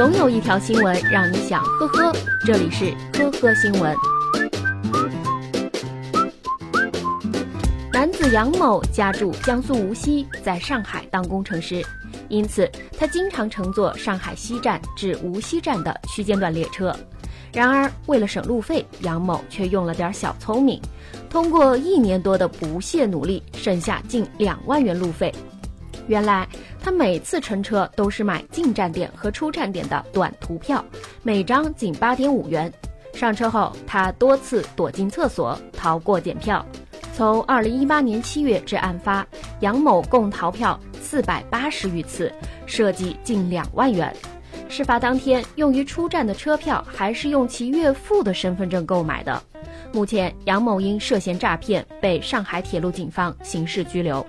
总有一条新闻让你想呵呵。这里是呵呵新闻。男子杨某家住江苏无锡，在上海当工程师，因此他经常乘坐上海西站至无锡站的区间段列车。然而，为了省路费，杨某却用了点小聪明，通过一年多的不懈努力，省下近两万元路费。原来，他每次乘车都是买进站点和出站点的短途票，每张仅八点五元。上车后，他多次躲进厕所逃过检票。从二零一八年七月至案发，杨某共逃票四百八十余次，涉及近两万元。事发当天，用于出站的车票还是用其岳父的身份证购买的。目前，杨某因涉嫌诈骗被上海铁路警方刑事拘留。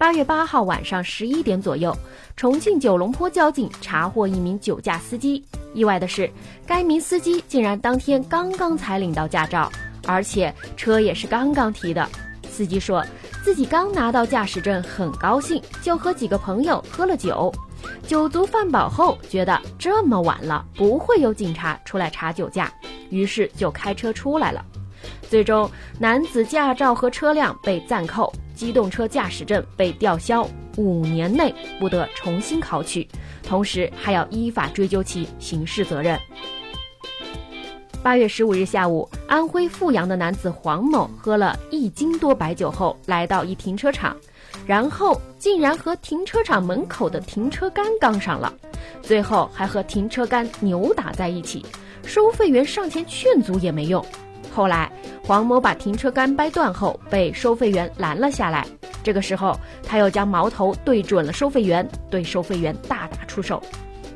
八月八号晚上十一点左右，重庆九龙坡交警查获一名酒驾司机。意外的是，该名司机竟然当天刚刚才领到驾照。而且车也是刚刚提的，司机说自己刚拿到驾驶证，很高兴，就和几个朋友喝了酒。酒足饭饱后，觉得这么晚了不会有警察出来查酒驾，于是就开车出来了。最终，男子驾照和车辆被暂扣，机动车驾驶证被吊销，五年内不得重新考取，同时还要依法追究其刑事责任。八月十五日下午，安徽阜阳的男子黄某喝了一斤多白酒后，来到一停车场，然后竟然和停车场门口的停车杆杠上了，最后还和停车杆扭打在一起，收费员上前劝阻也没用。后来，黄某把停车杆掰断后，被收费员拦了下来。这个时候，他又将矛头对准了收费员，对收费员大打出手。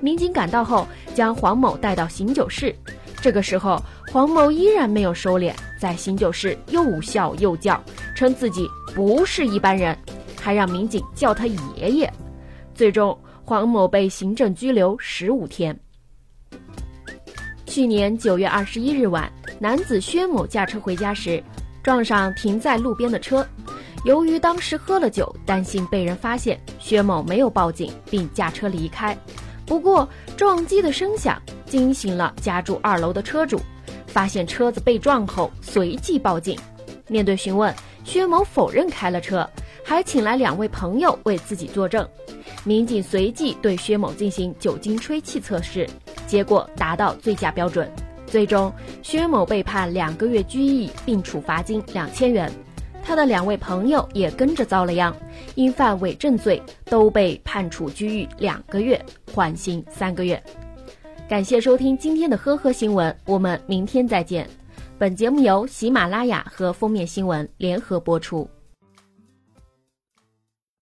民警赶到后，将黄某带到醒酒室。这个时候，黄某依然没有收敛，在醒酒室又笑又叫，称自己不是一般人，还让民警叫他爷爷。最终，黄某被行政拘留十五天。去年九月二十一日晚，男子薛某驾车回家时，撞上停在路边的车。由于当时喝了酒，担心被人发现，薛某没有报警，并驾车离开。不过，撞击的声响。惊醒了家住二楼的车主，发现车子被撞后，随即报警。面对询问，薛某否认开了车，还请来两位朋友为自己作证。民警随即对薛某进行酒精吹气测试，结果达到醉驾标准。最终，薛某被判两个月拘役，并处罚金两千元。他的两位朋友也跟着遭了殃，因犯伪证罪，都被判处拘役两个月，缓刑三个月。感谢收听今天的呵呵新闻，我们明天再见。本节目由喜马拉雅和封面新闻联合播出。